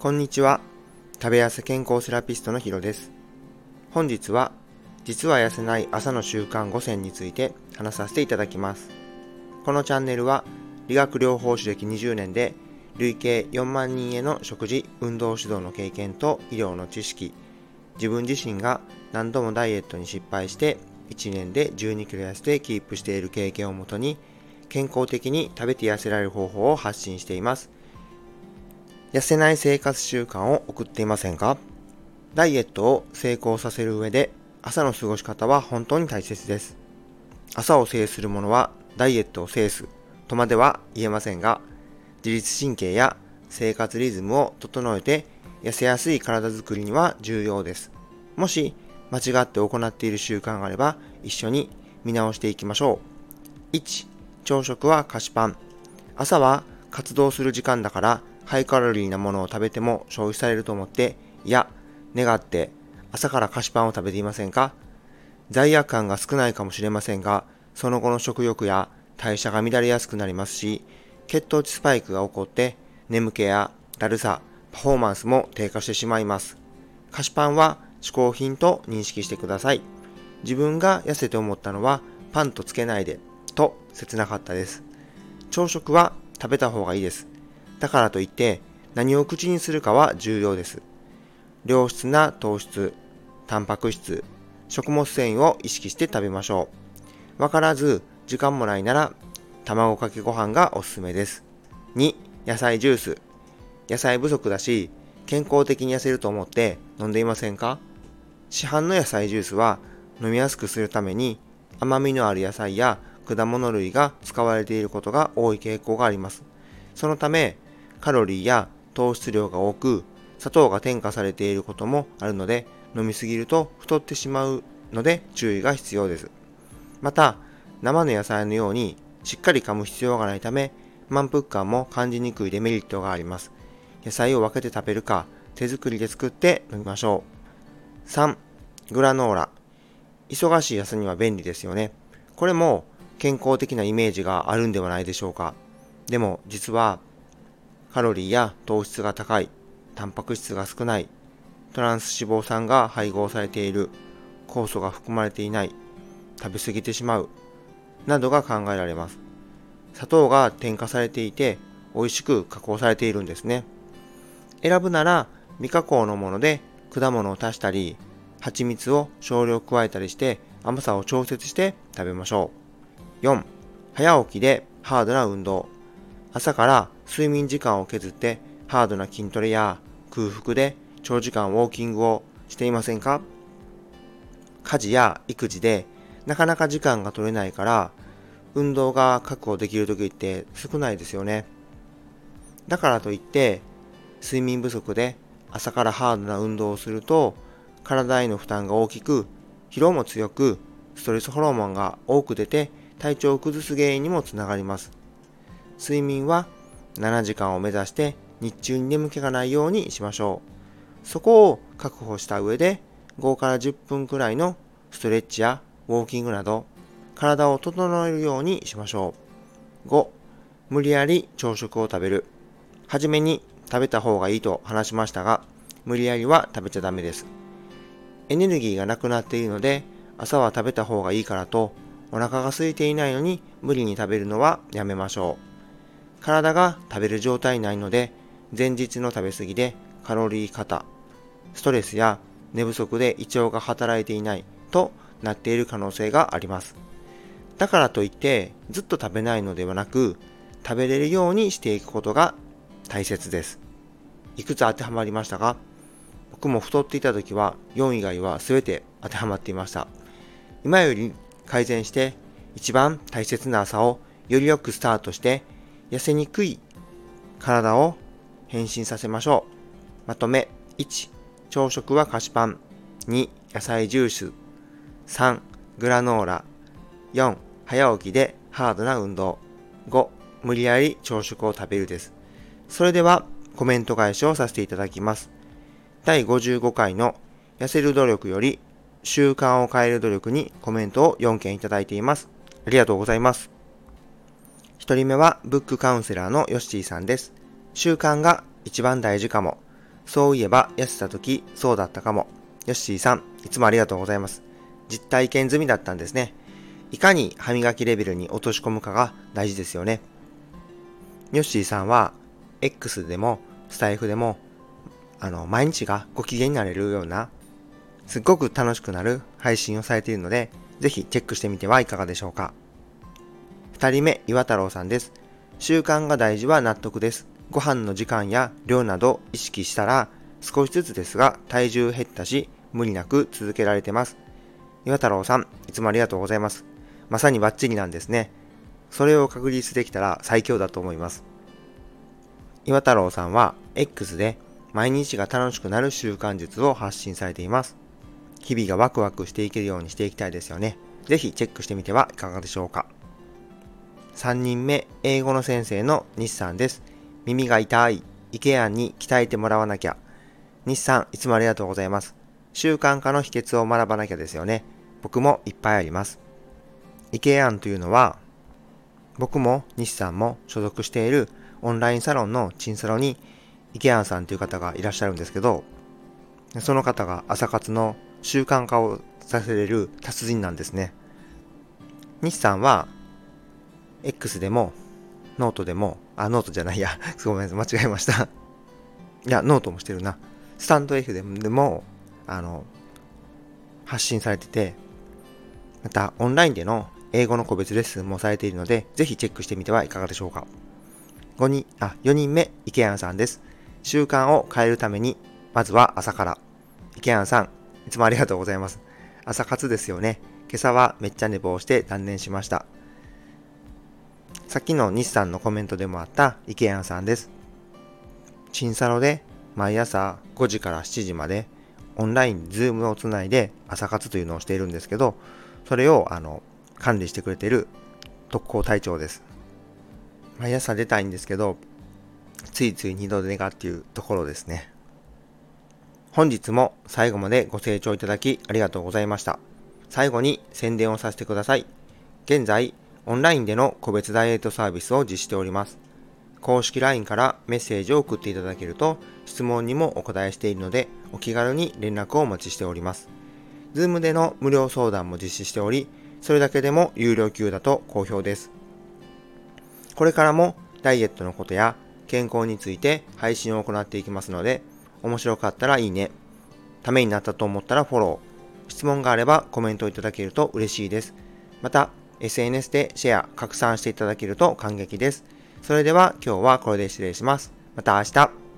こんにちは。食べやす健康セラピストのヒロです。本日は、実は痩せない朝の習慣5選について話させていただきます。このチャンネルは、理学療法士歴20年で、累計4万人への食事、運動指導の経験と医療の知識、自分自身が何度もダイエットに失敗して1年で12キロ痩せてキープしている経験をもとに健康的に食べて痩せられる方法を発信しています。痩せない生活習慣を送っていませんか？ダイエットを成功させる上で朝の過ごし方は本当に大切です。朝を制する者はダイエットを制すとまでは言えませんが、自律神経や生活リズムを整えて痩せやすい体づくりには重要です。もし間違って行っている習慣があれば一緒に見直していきましょう。1、朝食は菓子パン。朝は活動する時間だからハイカロリーなものを食べても消費されると思って、いや、願って朝から菓子パンを食べていませんか？罪悪感が少ないかもしれませんが、その後の食欲や代謝が乱れやすくなりますし、血糖値スパイクが起こって眠気やだるさ、パフォーマンスも低下してしまいます。菓子パンは嗜好品と認識してください。自分が痩せて思ったのはパンとつけないでと切なかったです。朝食は食べた方がいいです。だからといって何を口にするかは重要です。良質な糖質、タンパク質、食物繊維を意識して食べましょう。わからず時間もないなら卵かけご飯がおすすめです。2、野菜ジュース。野菜不足だし健康的に痩せると思って飲んでいませんか？市販の野菜ジュースは飲みやすくするために甘みのある野菜や果物類が使われていることが多い傾向があります。そのためカロリーや糖質量が多く、砂糖が添加されていることもあるので、飲みすぎると太ってしまうので注意が必要です。また、生の野菜のようにしっかり噛む必要がないため、満腹感も感じにくいデメリットがあります。野菜を分けて食べるか、手作りで作って飲みましょう。3、グラノーラ。忙しい朝には便利ですよね。これも健康的なイメージがあるんではないでしょうか。でも実はカロリーや糖質が高い、タンパク質が少ない、トランス脂肪酸が配合されている、酵素が含まれていない、食べ過ぎてしまう、などが考えられます。砂糖が添加されていて、美味しく加工されているんですね。選ぶなら未加工のもので果物を足したり、蜂蜜を少量加えたりして甘さを調節して食べましょう。4. 早起きでハードな運動。朝から睡眠時間を削ってハードな筋トレや空腹で長時間ウォーキングをしていませんか？家事や育児でなかなか時間が取れないから運動が確保できる時って少ないですよね。だからといって睡眠不足で朝からハードな運動をすると体への負担が大きく疲労も強くストレスホルモンが多く出て体調を崩す原因にもつながります。睡眠は7時間を目指して日中に眠気がないようにしましょう。そこを確保した上で5から10分くらいのストレッチやウォーキングなど体を整えるようにしましょう。5、無理やり朝食を食べる。はじめに食べた方がいいと話しましたが、無理やりは食べちゃダメです。エネルギーがなくなっているので、朝は食べた方がいいからと、お腹が空いていないのに無理に食べるのはやめましょう。体が食べる状態ないので、前日の食べ過ぎでカロリー過多、ストレスや寝不足で胃腸が働いていないとなっている可能性があります。だからといってずっと食べないのではなく、食べれるようにしていくことが大切です。いくつ当てはまりましたか？僕も太っていた時は4以外は全て当てはまっていました。今より改善して一番大切な朝をよりよくスタートして痩せにくい体を変身させましょう。まとめ。1、朝食は菓子パン。2、野菜ジュース。3、グラノーラ。4、早起きでハードな運動。5、無理やり朝食を食べるです。それではコメント返しをさせていただきます。第55回の痩せる努力より習慣を変える努力にコメントを4件いただいています。ありがとうございます。一人目はブックカウンセラーのヨッシーさんです。習慣が一番大事かも。そういえば、痩せた時、そうだったかも。ヨッシーさん、いつもありがとうございます。実体験済みだったんですね。いかに歯磨きレベルに落とし込むかが大事ですよね。ヨッシーさんは、X でも、スタイフでも、あの、毎日がご機嫌になれるような、すっごく楽しくなる配信をされているので、ぜひチェックしてみてはいかがでしょうか。二人目、岩太郎さんです。習慣が大事は納得です。ご飯の時間や量など意識したら、少しずつですが体重減ったし、無理なく続けられてます。岩太郎さん、いつもありがとうございます。まさにバッチリなんですね。それを確立できたら最強だと思います。岩太郎さんは X で毎日が楽しくなる習慣術を発信されています。日々がワクワクしていけるようにしていきたいですよね。ぜひチェックしてみてはいかがでしょうか。3人目、英語の先生の西さんです。耳が痛い。イケアンに鍛えてもらわなきゃ。西さん、いつもありがとうございます。習慣化の秘訣を学ばなきゃですよね。僕もいっぱいあります。イケアンというのは、僕も西さんも所属しているオンラインサロンのチンサロに池谷さんという方がいらっしゃるんですけど、その方が朝活の習慣化をさせれる達人なんですね。西さんは、X でも、ノートでも、あ、ノートじゃないや、ごめんなさい、間違えました。いや、ノートもしてるな。スタンド F でも、あの、発信されてて、また、オンラインでの英語の個別レッスンもされているので、ぜひチェックしてみてはいかがでしょうか。5人、あ、4人目、池谷さんです。習慣を変えるために、まずは朝から。池谷さん、いつもありがとうございます。朝活ですよね。今朝はめっちゃ寝坊して断念しました。さっきの西さんのコメントでもあった池谷さんです。チンサロで毎朝5時から7時までオンライン、ズームをつないで朝活というのをしているんですけど、それをあの管理してくれている特攻隊長です。毎朝出たいんですけど、ついつい二度寝がっていうところですね。本日も最後までご清聴いただきありがとうございました。最後に宣伝をさせてください。現在、オンラインでの個別ダイエットサービスを実施しております。公式 LINE からメッセージを送っていただけると質問にもお答えしているのでお気軽に連絡をお待ちしております。Zoom での無料相談も実施しており、それだけでも有料級だと好評です。これからもダイエットのことや健康について配信を行っていきますので、面白かったらいいね。ためになったと思ったらフォロー。質問があればコメントいただけると嬉しいです。また、SNS でシェア、拡散していただけると感激です。それでは今日はこれで失礼します。また明日。